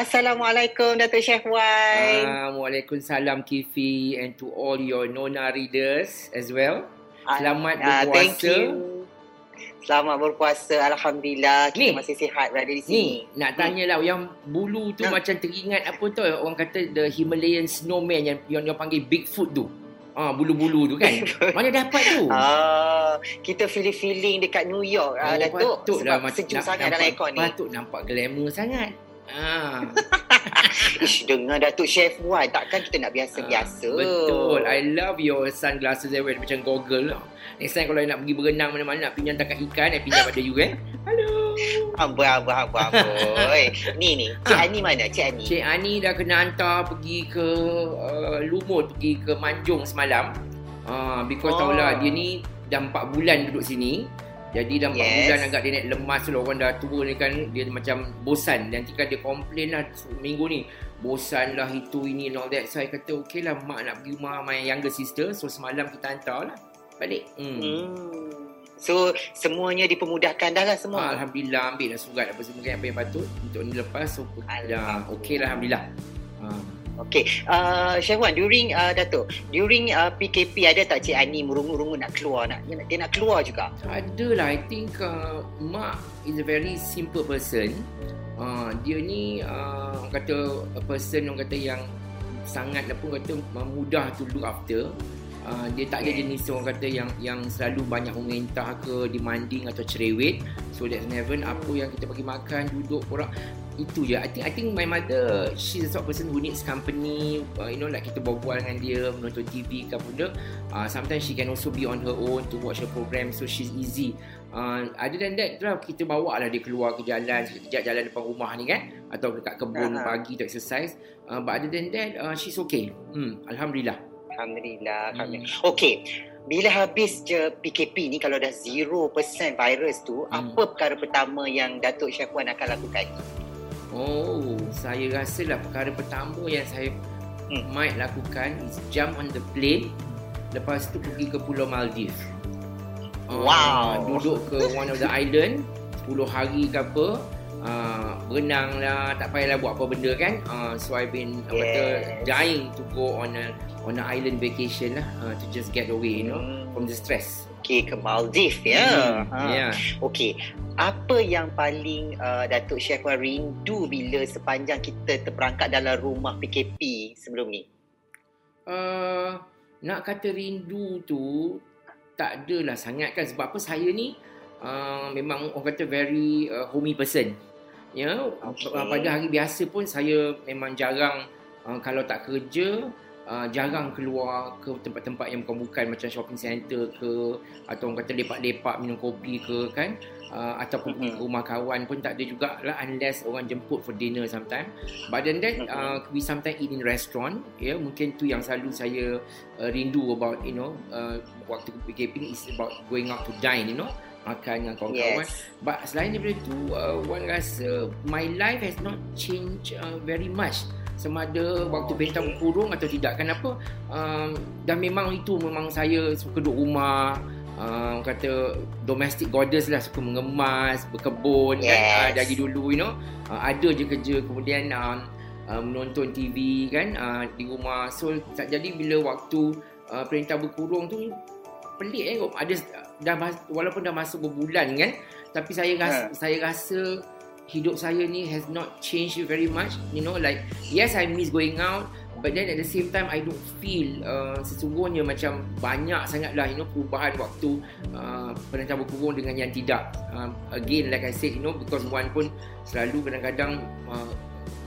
Assalamualaikum Datuk Chef Wan. Uh, Waalaikumsalam Kifi and to all your Nona readers as well. Selamat Ah, berpuasa. thank you. Selamat berpuasa. Alhamdulillah kita Ni. masih sihat berada di Ni sini. nak tanya lah yang bulu tu Ha. macam teringat apa tu orang kata the Himalayan snowman yang yang, yang panggil Bigfoot tu. Ah bulu-bulu tu kan. Mana dapat tu? Ah, kita feeling-feeling dekat New York ah, Datuk patut sebab macam- sejuk nak- sangat nampak, dalam aircon ni. Patut nampak glamour sangat. Ah, Ish, dengar Datuk Chef Wan, takkan kita nak biasa-biasa. Ah, betul. I love your sunglasses that macam goggle lah. Next time kalau nak pergi berenang mana-mana nak pinjam tangkap ikan, I pinjam pada you kan. Hello. Amboi, amboi, amboi, amboi. ni, ni. Cik Ah. Ani mana? Cik Ani? Cik Ani dah kena hantar pergi ke uh, Lumut, pergi ke Manjung semalam. Uh, because Oh. oh. tahulah dia ni dah 4 bulan duduk sini. Jadi 4 Yes. bulan agak dia naik lemas tu lah. Orang dah tua ni kan dia macam bosan. Nanti kan dia komplain lah minggu ni. Bosan lah itu ini and all that. So I kata okay lah mak nak pergi rumah my younger sister. So semalam kita hantar lah. Balik. Hmm. Hmm. So, semuanya dipermudahkan dah lah Ah, semua. Alhamdulillah ambil dah surat apa semua kan apa yang patut untuk ni lepas so dah Alhamdulillah. okey lah Alhamdulillah. Ah. Okey, uh, Chef Wan, during uh, Datuk, during uh, PKP ada tak Cik Ani merungut-rungut nak keluar nak dia, nak dia nak keluar juga? Ada lah. I think uh, Mak is a very simple person. Uh, dia ni uh, orang kata a person orang kata yang sangat apa orang kata mudah to look after. Uh, dia tak ada jenis orang kata yang yang selalu banyak memerintah ke demanding atau cerewet. So that's never apa yang kita bagi makan, duduk orang itu je. I think I think my mother she's the sort of person who needs company. Uh, you know like kita berbual dengan dia, menonton TV ke apa benda. Uh, sometimes she can also be on her own to watch her program so she's easy. Uh, other than that tu lah kita bawa lah dia keluar ke jalan sekejap jalan depan rumah ni kan atau dekat kebun Aha. pagi to exercise uh, but other than that uh, she's okay hmm alhamdulillah Alhamdulillah. Hmm. Okey. Bila habis je PKP ni kalau dah 0% virus tu, Hmm. apa perkara pertama yang Datuk Wan akan lakukan? Oh saya rasa lah perkara pertama yang saya Hmm. might lakukan is jump on the plane lepas tu pergi ke Pulau Maldives Uh, Wow. duduk ke one of the island 10 hari ke apa uh, berenang lah tak payahlah buat apa benda kan uh, so I've been yes. kata dying to go on a on a island vacation lah uh, to just get away you know Hmm. from the stress Okey, ke Maldives ya. Hmm, Ha. yeah Okey. Apa yang paling uh, Datuk Chef Wan rindu bila sepanjang kita terperangkap dalam rumah PKP sebelum ni? uh, nak kata rindu tu tak adalah sangat kan sebab apa saya ni uh, memang orang kata very uh, homey person ya Okey. okay. pada hari biasa pun saya memang jarang uh, kalau tak kerja uh, jarang keluar ke tempat-tempat yang bukan-bukan macam shopping center ke atau orang kata lepak-lepak minum kopi ke kan uh, ataupun pergi Mhm. ke rumah kawan pun tak ada jugalah unless orang jemput for dinner sometime but then that uh, we sometimes eat in restaurant ya yeah, mungkin tu yang selalu saya uh, rindu about you know uh, waktu PKP ni is about going out to dine you know makan dengan kawan-kawan Yes. But selain daripada tu, uh, Wan rasa my life has not changed uh, very much. Sama ada waktu Okay. bentang berkurung atau tidak. Kenapa? Um, dan memang itu memang saya suka duduk rumah. Orang kata domestic goddess lah suka mengemas, berkebun kan Yes. uh, dari dulu you know. Uh, ada je kerja kemudian um, uh, menonton TV kan uh, di rumah. So tak jadi bila waktu uh, perintah berkurung tu pelik eh ada dah walaupun dah masuk berbulan kan tapi saya rasa Ha. saya rasa hidup saya ni has not changed very much you know like yes I miss going out but then at the same time I don't feel uh, sesungguhnya macam banyak sangatlah you know perubahan waktu uh, perintah berkurung dengan yang tidak. Um, again like I said you know because one pun selalu kadang-kadang uh,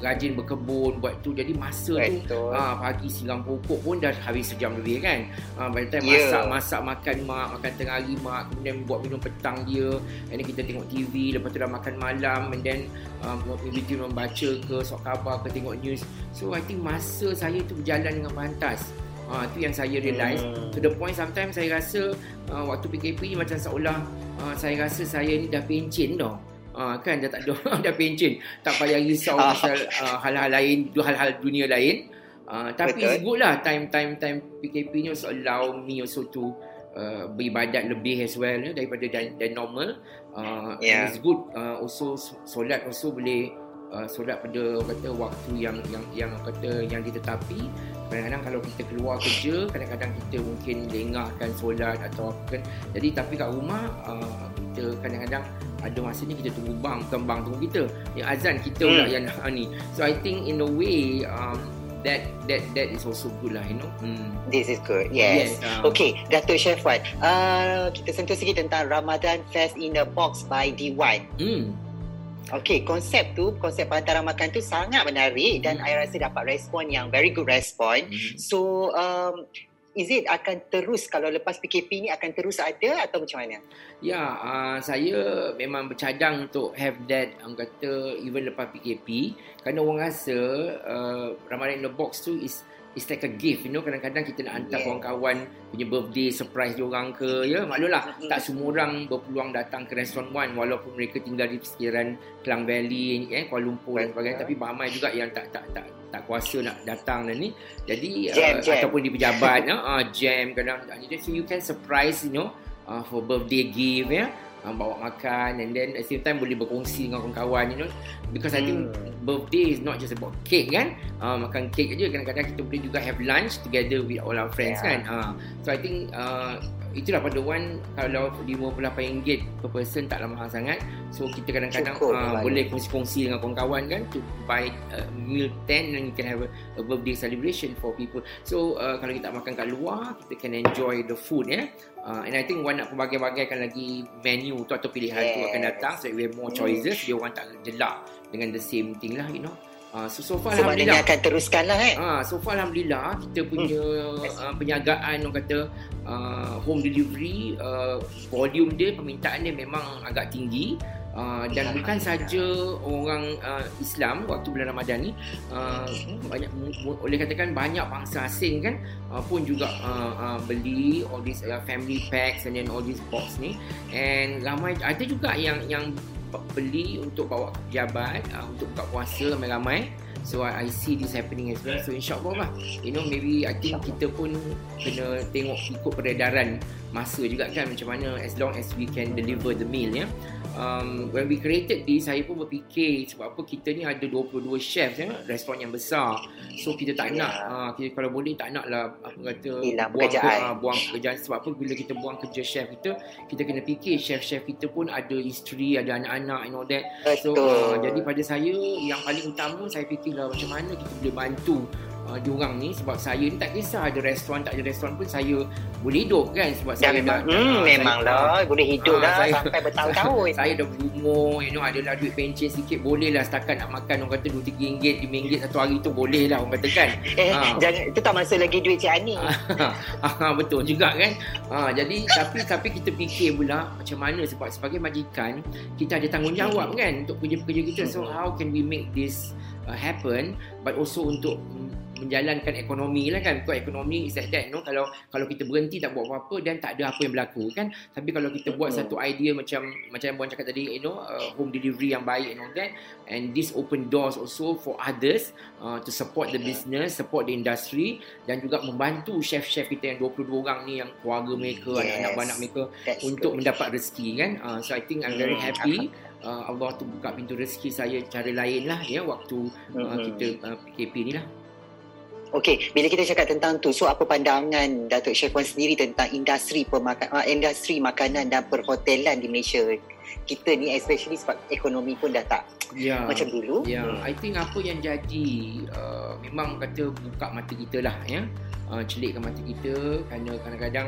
rajin berkebun buat tu jadi masa tu Betul. Ah pagi siram pokok pun dah habis sejam lebih kan. Ah by the time Ya. masak masak makan mak, makan tengah hari mak, kemudian buat minum petang dia, and then kita tengok TV, lepas tu dah makan malam and then um, in between membaca ke sok khabar ke tengok news. So I think masa saya tu berjalan dengan pantas. Ah tu yang saya realise. Hmm. To the point sometimes saya rasa uh, waktu PKP ni macam seolah uh, saya rasa saya ni dah pencen tau. Ah kan dah tak ada dah pencen. Tak payah risau Ah. pasal uh, hal-hal lain, hal-hal dunia lain. Uh, tapi Betul. it's good lah time time time PKP ni also allow me also to uh, beribadat lebih as well ya, daripada dan, dan normal. Uh, Yeah. and it's good uh, also solat also boleh uh, solat pada kata waktu yang yang yang kata yang ditetapi kadang-kadang kalau kita keluar kerja kadang-kadang kita mungkin lengahkan solat atau apa kan jadi tapi kat rumah uh, kita kadang-kadang ada masa ni kita tunggu bang bukan bang tunggu kita yang azan kita pula Hmm. yang nak ni so i think in a way um, that that that is also good lah you know hmm. This is good. Yes. Yes, um, Okay, Datuk Chef Wan. Uh, kita sentuh sikit tentang Ramadan Fest in a Box by D1. hmm. Okay, konsep tu, konsep hantaran makan tu sangat menarik dan Hmm. I rasa dapat respon yang very good respon. Hmm. So, um, is it akan terus kalau lepas PKP ni akan terus ada atau macam mana? Ya, uh, saya memang bercadang untuk have that orang kata even lepas PKP kerana orang rasa uh, Ramadan in the box tu is is like a gift you know kadang-kadang kita nak hantar Yeah. kawan-kawan punya birthday surprise dia orang ke ya maklumlah Mhm. tak semua orang berpeluang datang ke restoran one walaupun mereka tinggal di sekitaran Klang Valley eh Kuala Lumpur dan sebagainya tapi ramai juga yang tak tak tak tak kuasa nak datang dan ni jadi Jam, uh, jam. ataupun di pejabat ya uh, jam kadang so you can surprise you know uh, for birthday gift ya uh, bawa makan and then at the same time boleh berkongsi dengan kawan-kawan you know. Because I think Hmm. birthday is not just about cake kan? Uh, makan cake aja. Kadang-kadang kita boleh juga have lunch together with all our friends Yeah. kan? Uh, so I think uh, itulah pada Wan kalau RM58 per person taklah mahal sangat. So kita kadang-kadang Cukup, uh, boleh kongsi-kongsi dengan kawan-kawan kan? To buy uh, meal 10 and you can have a, a birthday celebration for people. So uh, kalau kita makan kat luar kita can enjoy the food ya uh, and I think Wan nak pembagai-bagaikan lagi menu tu atau pilihan tu Yes. akan datang so we have more Hmm. choices dia orang tak jelak dengan the same thing lah you know uh, so so far So, Alhamdulillah akan teruskan lah eh? Ah, so far alhamdulillah kita punya uh, penjagaan orang kata uh, home delivery uh, volume dia permintaan dia memang agak tinggi uh, dan bukan saja orang uh, Islam waktu bulan Ramadan ni uh, banyak boleh katakan banyak bangsa asing kan uh, pun juga uh, uh, beli all these uh, family packs and then all these box ni. And ramai ada juga yang yang beli untuk bawa ke pejabat uh, untuk buka puasa ramai-ramai. So I, I see this happening as well. So insyaAllah lah. You know maybe I think kita pun Kena tengok ikut peredaran Masa juga kan Macam mana As long as we can deliver the meal ya um, When we created this Saya pun berfikir Sebab apa kita ni ada 22 chefs ya Restoran yang besar. So kita tak nak uh, kita, Kalau boleh tak nak lah Apa kata Hilang buang, ke, pekerjaan. uh, buang pekerjaan. Sebab apa? Bila kita buang kerja chef kita Kita kena fikir Chef-chef kita pun ada isteri Ada anak-anak and all that. So Betul. uh, jadi pada saya yang paling utama saya fikirlah macam mana kita boleh bantu uh, diorang ni sebab saya ni tak kisah ada restoran tak ada restoran pun saya boleh hidup kan sebab saya memang, dah, hmm, ah, memang saya, lah. Boleh hidup Ah, dah saya- sampai bertahun-tahun. saya dah berumur you know adalah duit pencen sikit boleh lah setakat nak makan orang kata RM2-3 RM5 satu hari tu boleh lah orang kata kan Eh, Ah. jangan, itu tak masa lagi duit Cik Ani. ah, betul juga kan jadi tapi tapi kita fikir pula macam mana sebab sebagai majikan kita ada tanggungjawab kan untuk kerja-kerja kita so how can we make this uh, happen but also untuk menjalankan ekonomi lah kan because ekonomi is like that you know kalau kalau kita berhenti tak buat apa-apa dan tak ada apa yang berlaku kan tapi kalau kita buat Betul. satu idea macam macam yang Puan cakap tadi you know uh, home delivery yang baik and all that and this open doors also for others uh, to support the business support the industry dan juga membantu chef-chef kita yang 22 orang ni yang keluarga mereka Yes. anak-anak mereka That's untuk good. mendapat rezeki kan uh, so I think I'm very Hmm, happy uh, Allah tu buka pintu rezeki saya cara lain lah ya waktu uh, Mhm. kita uh, PKP ni lah Okey, bila kita cakap tentang tu, so apa pandangan Datuk Chef Wan sendiri tentang industri pemakan, uh, industri makanan dan perhotelan di Malaysia? Kita ni especially sebab ekonomi pun dah tak ya macam dulu. Ya, Hmm. I think apa yang jadi uh, memang kata buka mata kita lah ya. Uh, celikkan mata kita kerana kadang-kadang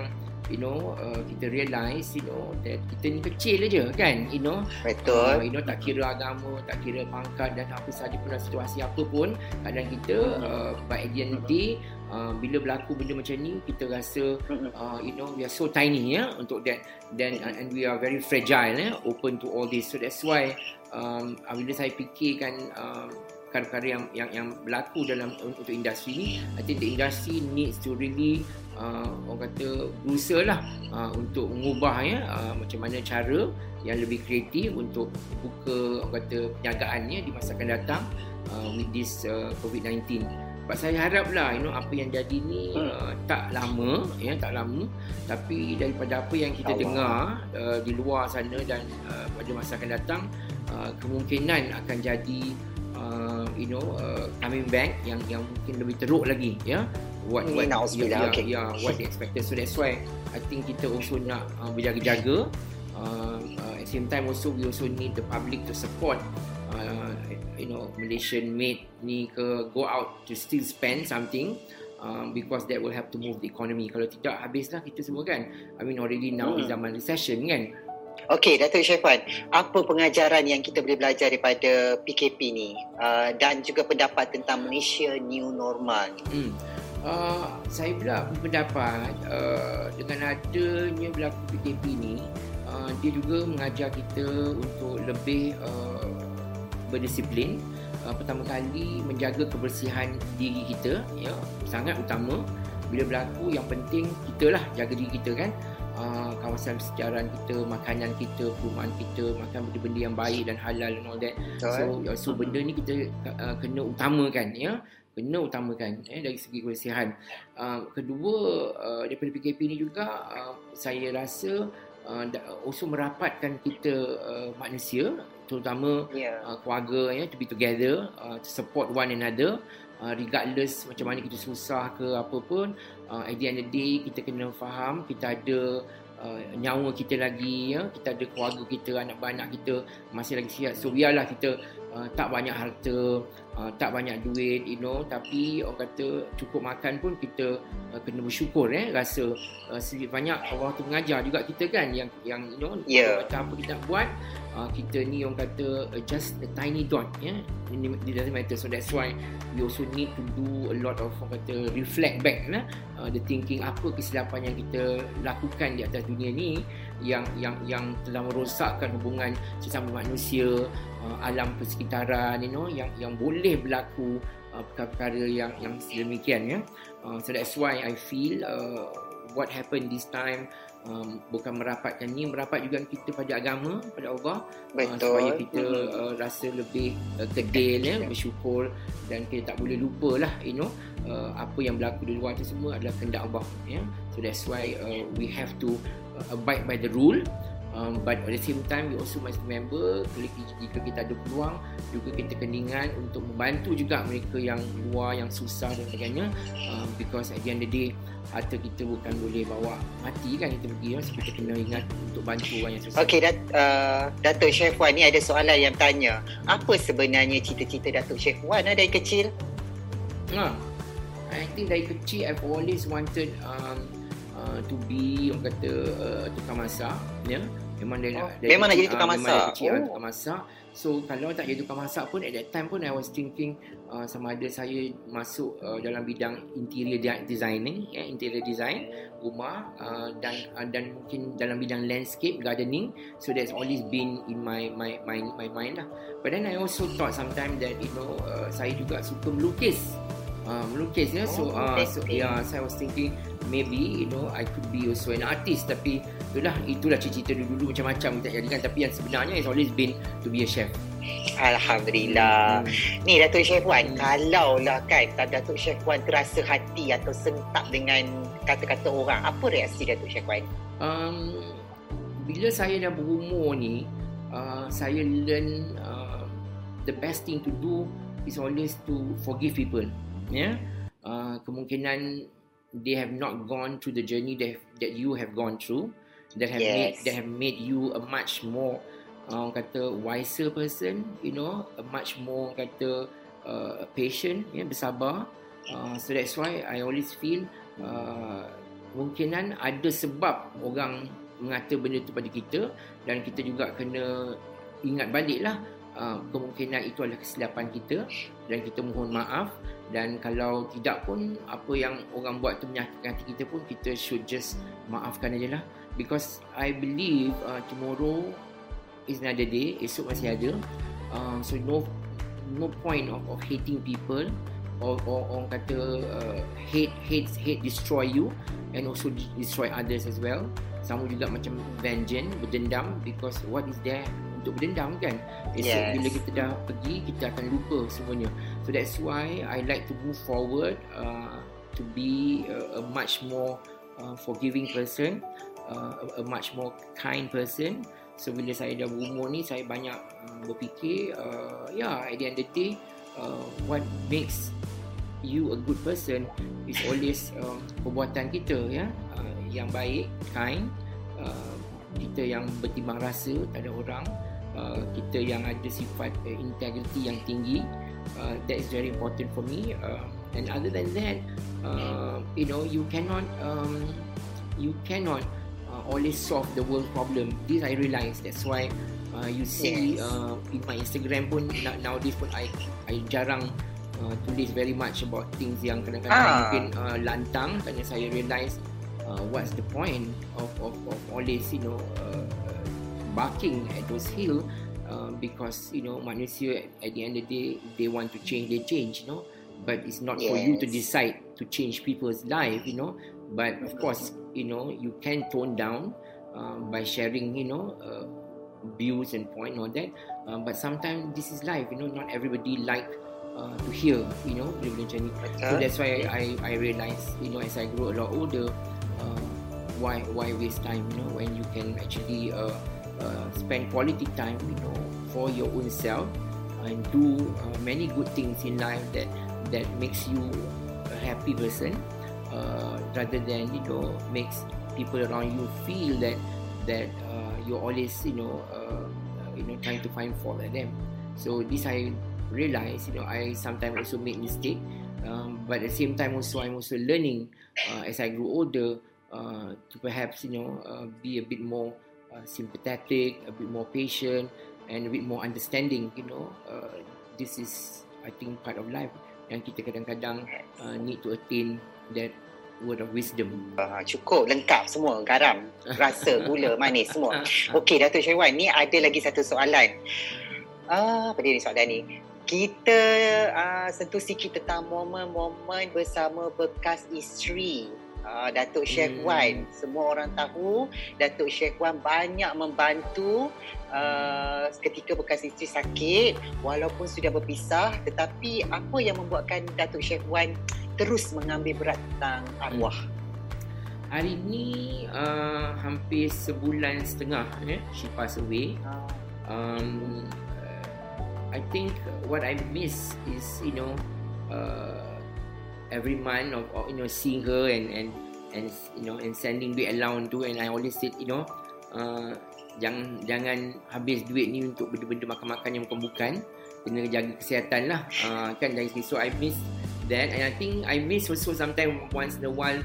you know uh, kita realise you know that kita ni kecil aja kan? You know? Uh, Betul. you know tak kira agama tak kira pangkat dan apa saja pun situasi apa pun kadang kita uh, by the end day uh, bila berlaku benda macam ni kita rasa uh, you know we are so tiny ya untuk that. Then uh, and we are very fragile ya open to all this. So that's why um, uh, bila saya fikirkan um, perkara-perkara yang yang yang berlaku dalam untuk industri ni I think the industry needs to really uh, orang kata berusaha lah uh, untuk mengubah ya. Uh, macam mana cara yang lebih kreatif untuk buka orang kata perniagaannya di masa akan datang uh, with this uh, COVID-19 sebab saya harap lah you know apa yang jadi ni uh, tak lama ya tak lama. Tapi daripada apa yang kita Allah. dengar uh, di luar sana dan uh, pada masa akan datang uh, kemungkinan akan jadi uh, you know uh, coming back yang yang mungkin lebih teruk lagi ya what what yeah, okay. yeah, what they expected so that's why I think kita also nak uh, berjaga-jaga uh, uh, at the same time also we also need the public to support uh, you know Malaysian made ni ke go out to still spend something um, because that will help to move the economy kalau tidak habislah kita semua kan I mean already now hmm. is zaman recession kan Okey, Datuk Syafwan, apa pengajaran yang kita boleh belajar daripada PKP ni uh, dan juga pendapat tentang Malaysia new normal? Hmm. Uh, saya pula berpendapat uh, dengan adanya berlaku PKP ni, uh, dia juga mengajar kita untuk lebih uh, berdisiplin. Uh, pertama kali menjaga kebersihan diri kita, ya, sangat utama. Bila berlaku, yang penting kita lah jaga diri kita kan uh, kawasan sejarah kita, makanan kita, perumahan kita, makan benda-benda yang baik dan halal and all that. So, uh, so benda ni kita uh, kena utamakan ya. Kena utamakan eh, dari segi kebersihan. Uh, kedua, uh, daripada PKP ni juga, uh, saya rasa uh, also merapatkan kita uh, manusia, terutama yeah. uh, keluarga ya, to be together, uh, to support one another. Uh, regardless macam mana kita susah ke apa pun uh, at the end of the day kita kena faham kita ada uh, nyawa kita lagi ya. Kita ada keluarga kita anak-anak kita masih lagi sihat. So biarlah kita uh, tak banyak harta uh, tak banyak duit you know tapi orang kata cukup makan pun kita uh, kena bersyukur eh rasa uh, sedikit banyak Allah tu mengajar juga kita kan yang yang you know yeah. apa kita nak buat uh, kita ni orang kata uh, just a tiny dot ya yeah? it doesn't matter so that's why we also need to do a lot of orang kata reflect back nah uh, the thinking apa kesilapan yang kita lakukan di atas dunia ni yang yang yang telah merosakkan hubungan sesama manusia uh, alam persekitaran you know yang yang boleh berlaku uh, perkara-perkara yang yang sedemikian ya. Uh, so that's why i feel uh, what happened this time um, bukan merapatkan ni merapat juga kita pada agama pada Allah. Uh, supaya kita uh, rasa lebih uh, kedil ya bersyukur dan kita tak boleh lupa lah you know uh, apa yang berlaku di luar itu semua adalah kehendak Allah ya. So that's why uh, we have to uh, abide by the rule Um, but at the same time we also must remember jika kita ada peluang juga kita kena ingat untuk membantu juga mereka yang luar yang susah dan sebagainya um, because at the end of the day harta kita bukan boleh bawa mati kan kita pergi ya. so kita kena ingat untuk bantu orang yang susah ok Dat, uh, Datuk Chef Wan ni ada soalan yang tanya apa sebenarnya cita-cita Datuk Chef Wan dari kecil ha. I think dari kecil I've always wanted um, uh, to be orang kata uh, tukang masak ya yeah? Memang dia, oh, dia memang nak jadi tukang masak. Memang kecil oh. tukang masak. So kalau tak jadi tukang masak pun at that time pun I was thinking uh, sama ada saya masuk uh, dalam bidang interior designing, ya, yeah, interior design rumah uh, dan uh, dan mungkin dalam bidang landscape gardening. So that's always been in my my my my mind lah. But then I also thought sometimes that you know uh, saya juga suka melukis. Uh, melukis ya. So oh, uh, so yeah, so I was thinking maybe you know I could be also an artist tapi itulah itulah cita-cita dulu-dulu macam-macam kita jadikan tapi yang sebenarnya it's always been to be a chef Alhamdulillah. Hmm. Ni Datuk Chef Wan, hmm. kalau lah kan Datuk Chef Wan terasa hati atau sentak dengan kata-kata orang, apa reaksi Datuk Chef Wan? Um, bila saya dah berumur ni, uh, saya learn uh, the best thing to do is always to forgive people. Ya, yeah? uh, kemungkinan they have not gone through the journey that that you have gone through that have yes. made that have made you a much more uh, kata wiser person you know a much more kata uh, patient ya yeah, bersabar uh, so that's why i always feel uh, mungkinan ada sebab orang mengata benda tu pada kita dan kita juga kena ingat baliklah uh, kemungkinan itu adalah kesilapan kita dan kita mohon maaf dan kalau tidak pun apa yang orang buat tu menyakitkan hati kita pun kita should just maafkan aja lah. Because I believe uh, tomorrow is another day esok masih ada. Uh, so no no point of, of hating people. Or, or orang kata uh, hate hate hate destroy you and also destroy others as well. Sama juga macam vengeance berdendam. Because what is there untuk berdendam kan? Esok yes. bila kita dah pergi kita akan lupa semuanya so that's why I like to move forward uh, to be a, a much more uh, forgiving person uh, a, a much more kind person. So bila saya dah berumur ni saya banyak uh, berfikir uh, yeah, at the end of the day uh, what makes you a good person is always um, perbuatan kita ya. Uh, yang baik kind uh, kita yang bertimbang rasa tak ada orang uh, kita yang ada sifat uh, integrity yang tinggi uh, that is very important for me uh, and other than that uh, you know you cannot um, you cannot uh, always solve the world problem this I realise that's why uh, you see yes. uh, in my Instagram pun nowadays pun I I jarang uh, tulis very much about things yang kadang-kadang ah. mungkin uh, lantang kerana saya realise uh, what's the point of of of always you know uh, barking at those hill uh, because you know manusia at the end of the day they want to change they change you know? But it's not yes. for you to decide to change people's life you know? But of course you know you can tone down uh, by sharing you know uh, views and point on that. Uh, but sometimes this is life you know? Not everybody like uh, to hear you know macam ni so that's why I I realize you know as I grow a lot older uh, why why waste time you know when you can actually uh, uh, spend quality time you know for your own self and do uh, many good things in life that that makes you a happy person uh, rather than you know makes people around you feel that that uh, you're always you know uh, you know trying to find fault at them so this I realize, you know, I sometimes also make mistake. Um, but at the same time, also I'm also learning uh, as I grow older uh, to perhaps, you know, uh, be a bit more uh, sympathetic, a bit more patient, and a bit more understanding. You know, uh, this is, I think, part of life. Yang kita kadang-kadang uh, need to attain that word of wisdom. Uh, cukup, lengkap semua. Garam, rasa, gula, manis semua. Okey, Datuk Syaiwan, ni ada lagi satu soalan. Ah, apa dia ni soalan ni? kita uh, sentuh sikit tentang momen-momen bersama bekas isteri uh, Datuk Sheikh hmm. Wan. Semua orang tahu Datuk Sheikh Wan banyak membantu uh, ketika bekas isteri sakit walaupun sudah berpisah tetapi apa yang membuatkan Datuk Sheikh Wan terus mengambil berat tentang arwah? Hmm. Hari ini uh, hampir sebulan setengah eh, she passed away. Um, I think what I miss is you know uh, every month of, of you know seeing her and and and you know and sending duit allowance to and I always said you know uh, jangan jangan habis duit ni untuk benda-benda makan-makan yang bukan-bukan. Kena jaga kesihatan lah. Uh, kan dari situ so I miss that. And I think I miss also sometimes once in a while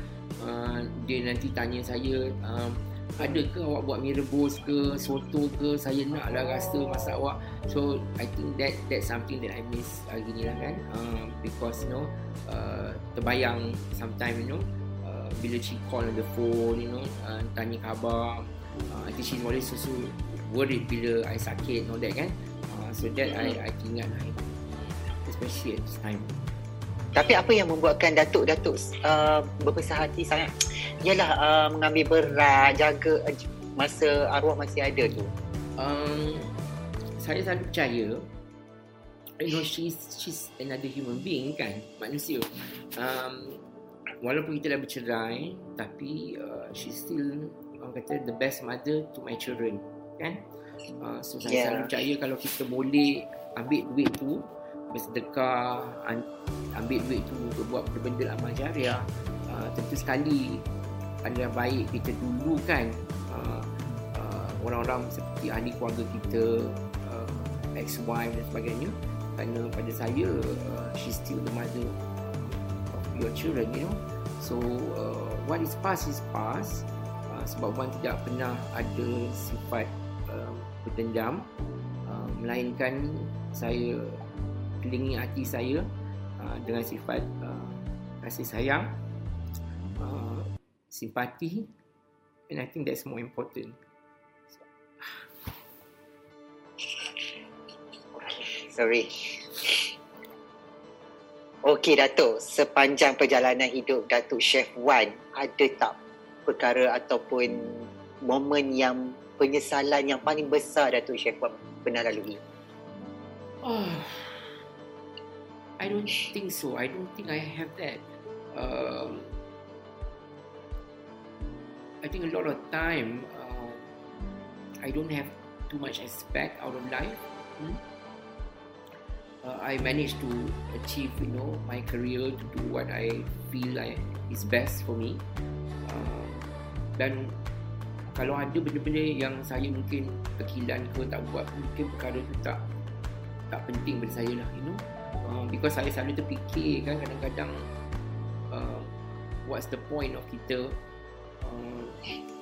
uh, dia nanti tanya saya uh, ada ke awak buat mie rebus ke soto ke? Saya nak lah rasa masak awak. So I think that that's something that I miss hari ni lah kan. Uh, because you know uh, terbayang sometimes you know uh, bila she call on the phone you know uh, tanya khabar uh, I think she's always also worried bila I sakit and all that kan. Uh, so that I, I ingat lah especially at this time tapi apa yang membuatkan datuk-datuk uh, berbesar hati sangat? Ialah uh, mengambil berat jaga uh, masa arwah masih ada tu. Um, saya selalu percaya you know she's she's another human being kan manusia. Um, walaupun kita dah bercerai tapi uh, she's still orang kata the best mother to my children kan? Uh, so saya yeah. selalu percaya kalau kita boleh ambil duit tu bersedekah ambil duit tu untuk buat benda-benda amal jariah uh, tentu sekali adalah baik kita dulu kan uh, uh, orang-orang seperti ahli keluarga kita uh, ex-wife dan sebagainya. Kerana pada saya uh, she's still the mother of your children you know. So uh, what is past is past uh, sebab Wan tidak pernah ada sifat uh, berdendam uh, melainkan saya kelingi hati saya uh, dengan sifat uh, kasih sayang simpati and I think that's more important. Sorry. Okey Datuk, sepanjang perjalanan hidup Datuk Chef Wan, ada tak perkara ataupun momen yang penyesalan yang paling besar Datuk Chef Wan pernah lalui? Oh, I don't think so. I don't think I have that. Um, I think a lot of time uh, I don't have too much expect out of life. Hmm? uh, I managed to achieve you know my career to do what I feel like is best for me uh, dan kalau ada benda-benda yang saya mungkin kekilan ke tak buat mungkin perkara tu tak tak penting bagi saya lah you know uh, because saya selalu terfikir kan kadang-kadang uh, what's the point of kita uh,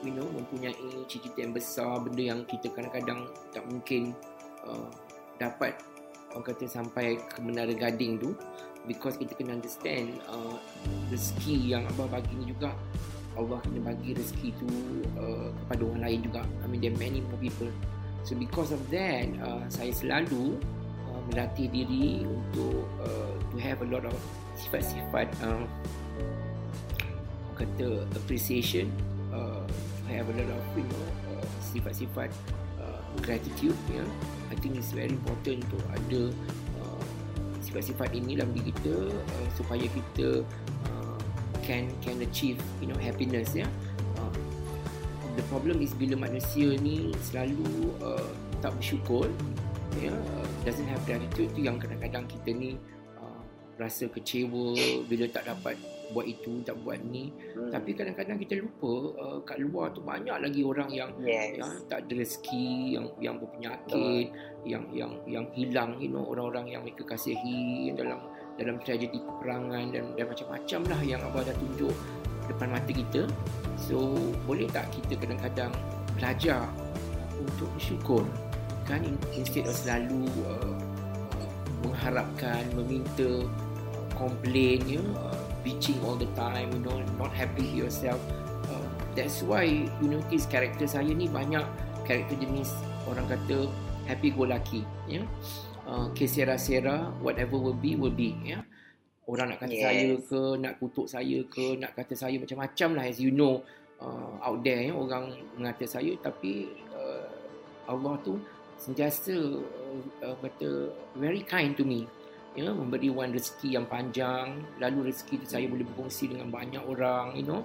you know mempunyai cita-cita yang besar benda yang kita kadang-kadang tak mungkin uh, dapat orang kata sampai ke menara gading tu. Because kita kena understand uh, rezeki yang abah bagi ni juga Allah kena bagi rezeki tu uh, kepada orang lain juga. I mean there are many more people. So because of that uh, saya selalu melatih diri untuk uh, to have a lot of sifat-sifat uh, kata appreciation uh, have a lot of you know uh, sifat-sifat uh, gratitude ya yeah. I think it's very important untuk ada uh, sifat-sifat ini dalam diri kita uh, supaya kita uh, can can achieve you know happiness ya yeah. uh, the problem is bila manusia ni selalu uh, tak bersyukur ya yeah, uh, doesn't have gratitude tu yang kadang-kadang kita ni uh, rasa kecewa bila tak dapat buat itu tak buat ni hmm. tapi kadang-kadang kita lupa uh, kat luar tu banyak lagi orang yang yes. yang tak ada rezeki yang yang berpenyakit uh. yang yang yang hilang you know orang-orang yang mereka kasihi dalam dalam tragedi peperangan dan dan macam-macam lah yang abah dah tunjuk depan mata kita so boleh tak kita kadang-kadang belajar untuk bersyukur kan instead of selalu uh, uh, mengharapkan meminta complain you uh, bitching all the time you know not happy with yourself uh, that's why you notice karakter saya ni banyak karakter jenis orang kata happy go lucky ya yeah? uh, kesera-sera whatever will be will be ya yeah? orang nak kata yes. saya ke nak kutuk saya ke nak kata saya macam-macam lah as you know uh, out there ya? orang mengata saya tapi uh, Allah tu sentiasa uh, uh, kata very kind to me. Ya memberi wan rezeki yang panjang. Lalu rezeki itu saya boleh berkongsi dengan banyak orang you know.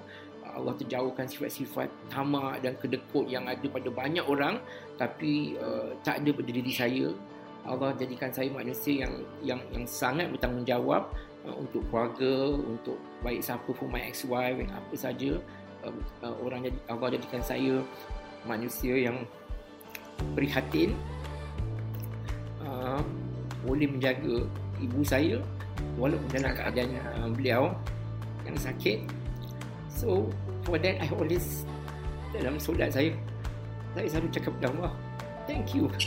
Allah terjauhkan sifat-sifat tamak dan kedekut yang ada pada banyak orang. Tapi uh, tak ada pada diri saya. Allah jadikan saya manusia yang yang yang sangat bertanggungjawab uh, untuk keluarga untuk baik siapa pun my ex wife apa saja. Uh, uh, orang jadi Allah jadikan saya manusia yang prihatin uh, boleh menjaga ibu saya walaupun dalam keadaan uh, beliau yang sakit. So for that I always dalam solat saya saya selalu cakap kepada Allah thank you.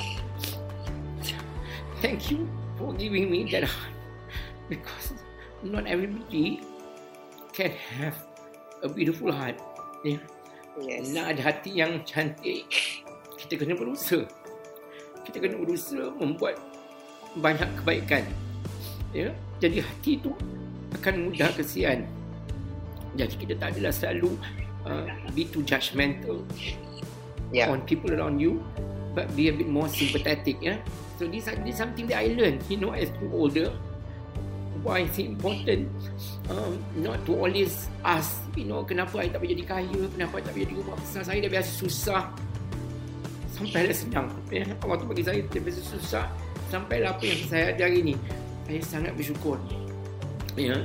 Thank you for giving me that heart. Because not everybody can have a beautiful heart yeah. yes. nak ada hati yang cantik kita kena berusaha. Kita kena berusaha membuat banyak kebaikan. Ya? Jadi hati tu akan mudah kesian. Jadi kita tak adalah selalu uh, be too judgmental yeah. on people around you but be a bit more sympathetic ya? So this is something that I learned. You know as to older why it's important um, not to always ask you know kenapa saya tak boleh jadi kaya kenapa I tak boleh jadi rumah besar? Saya dah biasa susah sampai dah senang. Ya Allah tu bagi saya biasa susah. Sampai lah apa yang saya hari ni. Saya sangat bersyukur. Ya.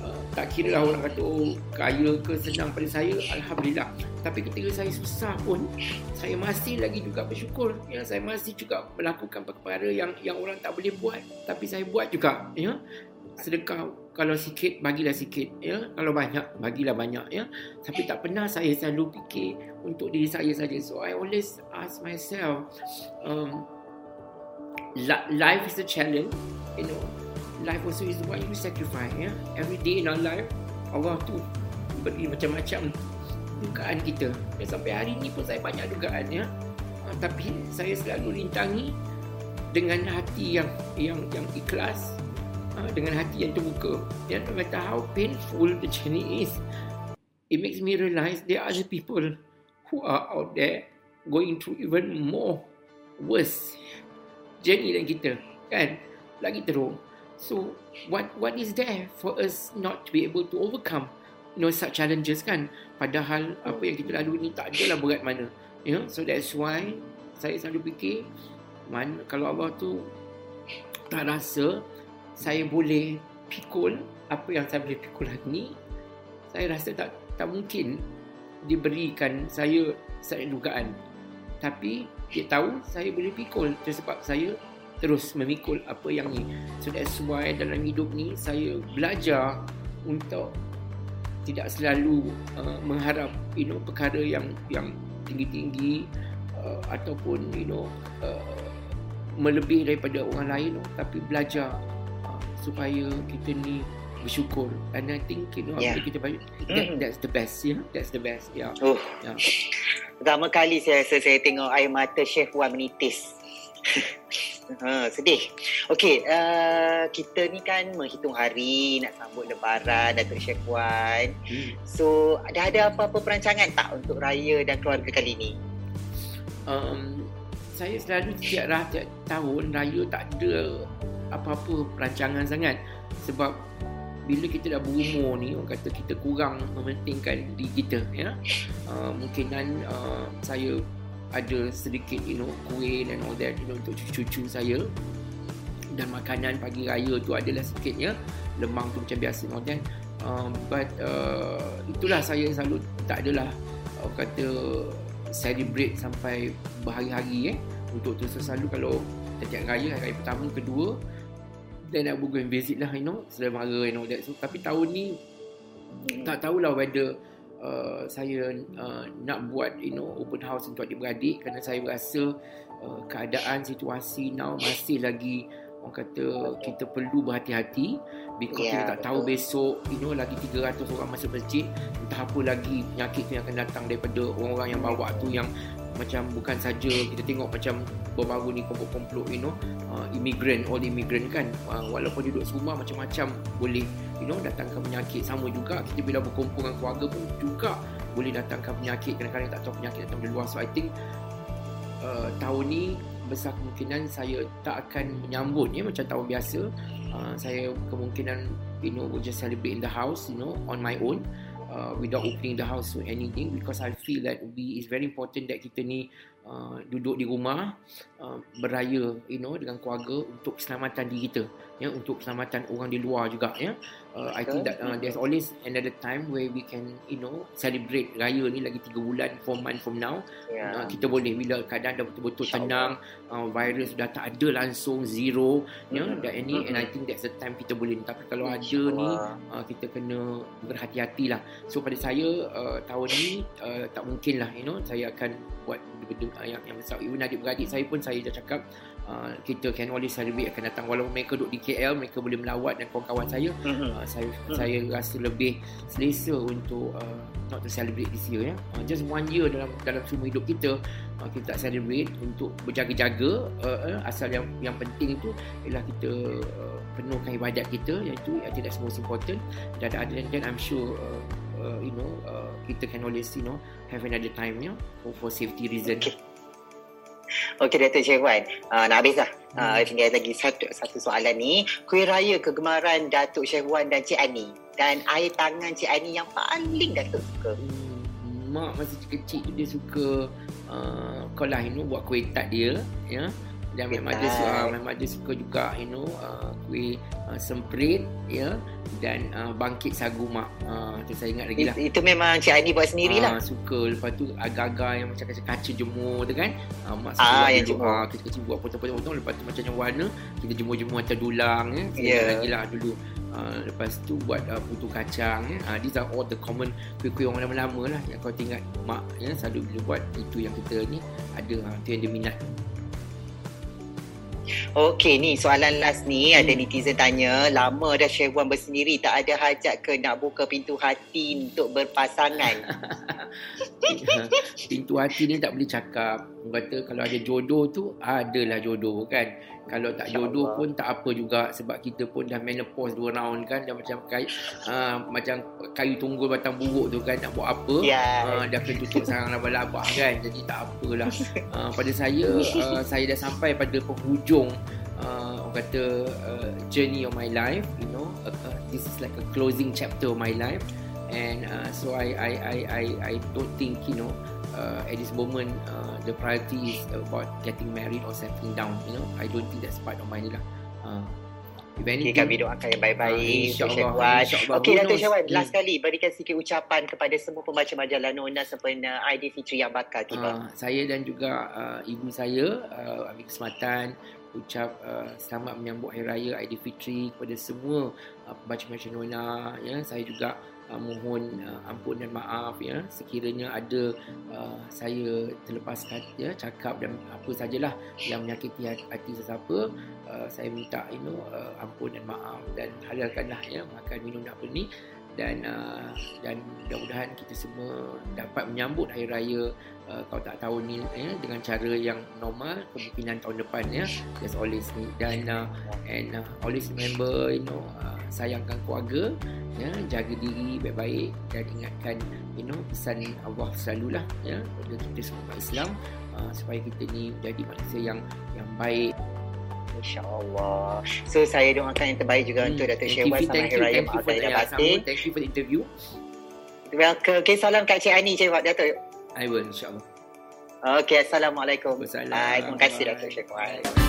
Uh, tak kira lah orang kata oh kaya ke senang pada saya. Alhamdulillah. Tapi ketika saya susah pun saya masih lagi juga bersyukur. Ya saya masih juga melakukan perkara yang yang orang tak boleh buat. Tapi saya buat juga. Ya. Sedekah kalau sikit bagilah sikit. Ya. Kalau banyak bagilah banyak. Ya. Tapi tak pernah saya selalu fikir untuk diri saya saja so i always ask myself um life is a challenge you know life also is what you sacrifice ya. Every day in our life Allah tu beri macam-macam dugaan kita. Dan sampai hari ni pun saya banyak dugaan ya. Uh, tapi saya selalu rintangi dengan hati yang yang yang ikhlas uh, dengan hati yang terbuka. Ya, no matter how painful the journey is, it makes me realize there are other people who are out there going through even more worse journey than kita kan lagi teruk So what what is there for us not to be able to overcome you know such challenges kan? Padahal apa yang kita lalui ni tak adalah berat mana. You know? So that's why saya selalu fikir man, kalau Allah tu tak rasa saya boleh pikul apa yang saya boleh pikul hari ni saya rasa tak tak mungkin diberikan saya saya dugaan. Tapi dia tahu saya boleh pikul sebab saya terus memikul apa yang ni. So that's why dalam hidup ni saya belajar untuk tidak selalu uh, mengharap you know perkara yang yang tinggi-tinggi uh, ataupun you know uh, melebihi daripada orang lain tapi belajar uh, supaya kita ni bersyukur and I think you know yeah. kita that, mm. that's the best yeah that's the best yeah. Oh. yeah. Pertama kali saya rasa saya tengok air mata Chef Wan menitis. ha, sedih. Okey, uh, kita ni kan menghitung hari nak sambut lebaran Datuk Chef Wan. Hmm. So, ada ada apa-apa perancangan tak untuk raya dan keluarga kali ni? Um, saya selalu setiap tiap tahun raya tak ada apa-apa perancangan sangat sebab bila kita dah berumur ni orang kata kita kurang mementingkan diri kita ya. Uh, mungkinan uh, saya ada sedikit you know kuih dan all that you know untuk cucu-cucu saya. Dan makanan pagi raya tu adalah sedikitnya lemang tu macam biasa you that. Um, but uh, itulah saya selalu tak adalah orang kata celebrate sampai berhari-hari eh. Untuk tu selalu kalau setiap raya hari pertama kedua then I will go and visit lah you know saudara mara and all that so, tapi tahun ni hmm. tak tahulah whether uh, saya uh, nak buat you know open house untuk adik-beradik kerana saya rasa uh, keadaan situasi now masih lagi orang kata kita perlu berhati-hati because yeah, kita tak betul. tahu besok you know lagi 300 orang masuk masjid entah apa lagi penyakit yang akan datang daripada orang-orang yang bawa tu yang macam bukan saja kita tengok macam baru-baru ni kompok-kompok you know uh, immigrant all immigrant kan. Uh, walaupun duduk rumah macam-macam boleh you know datangkan penyakit. Sama juga kita bila berkumpul dengan keluarga pun juga boleh datangkan penyakit. Kadang-kadang tak tahu penyakit datang dari luar. So I think uh, tahun ni besar kemungkinan saya tak akan menyambut ya macam tahun biasa. Uh, saya kemungkinan you know will just celebrate in the house you know on my own uh, without opening the house to anything because I feel that we is very important that kita ni uh, duduk di rumah uh, beraya you know dengan keluarga untuk keselamatan diri kita ya untuk keselamatan orang di luar juga ya uh, I think that uh, there's always another time where we can you know celebrate raya ni lagi 3 bulan 4 month from now. Yeah. uh, kita boleh bila keadaan dah betul-betul tenang uh, virus sudah tak ada langsung zero ya mm-hmm. dan ini and I think that's the time kita boleh tapi kalau ada ni uh, kita kena berhati-hati lah. So pada saya uh, tahun ni uh, tak mungkin lah you know saya akan buat benda yang yang besar. Even adik-beradik saya pun saya dah cakap uh, kita can always celebrate akan datang walaupun mereka duduk di KL mereka boleh melawat dan kawan-kawan saya mm-hmm. uh, saya mm-hmm. saya rasa lebih selesa untuk uh, not to celebrate this year ya uh, just one year dalam dalam semua hidup kita uh, kita tak celebrate untuk berjaga-jaga uh, uh, asal yang yang penting itu ialah kita uh, penuhkan ibadat kita iaitu I think that's most important dan other than that I'm sure uh, uh, you know uh, kita can always you know have another time ya for, for safety reason okay. Okey Datuk Cik Wan. Uh, Nak habis lah uh, hmm. uh, Tinggal lagi satu, satu soalan ni. Kuih raya kegemaran Datuk Cik Wan dan Cik Ani. Dan air tangan Cik Ani yang paling Datuk suka. Hmm, Mak masa kecil dia suka uh, Kalau lah you know, buat kuih tak dia ya dan memang dia suka memang dia suka juga you know uh, kuih uh, semprit ya dan uh, bangkit sagu mak uh, tu saya ingat lagi lah. itu, itu memang Cik Adi buat sendiri uh, lah suka. Lepas tu agak-agak yang macam kaca-kaca jemur tu kan? Uh, mak suka ah, yang jemur. uh, kita kecil buat potong-potong lepas tu macam warna kita jemur-jemur atas dulang ya. Saya yeah. lagi lah dulu. Uh, lepas tu buat uh, putu kacang ya. Uh, these are all the common kuih-kuih orang lama-lama lah yang kau tinggal mak ya selalu bila buat. Itu yang kita ni ada uh, tu yang dia minat Okey ni soalan last ni hmm. ada netizen tanya lama dah Chef Wan bersendiri tak ada hajat ke nak buka pintu hati untuk berpasangan. pintu hati ni tak boleh cakap. Orang kata kalau ada jodoh tu adalah jodoh kan? Kalau tak jodoh pun tak apa juga. Sebab kita pun dah menopause dua round kan? Dah macam kayu uh, macam kayu tunggul batang buruk tu kan? Nak buat apa? Yeah. uh, dah kena tutup sarang laba-laba kan? Jadi tak apalah. Uh, pada saya uh, saya dah sampai pada penghujung uh, orang kata uh, journey of my life you know. Uh, uh, this is like a closing chapter of my life and uh, so I I I I I don't think you know uh, at this moment uh, the priority is about getting married or settling down you know I don't think that's part of my lah Uh, Okay, kami doakan yang baik-baik. Uh, InsyaAllah. Insya Okey, Datuk Syawal, hmm. last kali berikan sikit ucapan kepada semua pembaca majalah Nona sempena Aidilfitri yang bakal tiba. Uh, saya dan juga uh, ibu saya uh, ambil kesempatan ucap uh, selamat menyambut Hari Raya Aidilfitri kepada semua uh, pembaca majalah Nona. Ya, saya juga uh, mohon uh, ampun dan maaf ya. Sekiranya ada uh, saya terlepas ya cakap dan apa sajalah yang menyakiti hati sesiapa uh, saya minta you know uh, ampun dan maaf dan halalkanlah ya makan minum dan apa ni. Dan uh, dan mudah-mudahan kita semua dapat menyambut hari raya uh, kalau tak tahun ni ya dengan cara yang normal kemungkinan tahun depan ya. Just always ni dan uh, and uh, always remember you know uh, sayangkan keluarga ya jaga diri baik-baik dan ingatkan you know pesan Allah selalulah ya kepada kita semua Islam uh, supaya kita ni menjadi manusia yang yang baik InsyaAllah. So saya doakan yang terbaik juga hmm. untuk Dato' Syewal sama Hari Batin. Thank you for the interview. Welcome. Okay, salam Kak Cik Ani, Cik Wak Dato'. I will, insyaAllah. Okay, Assalamualaikum. Assalamualaikum. Terima kasih Dato' Syewal.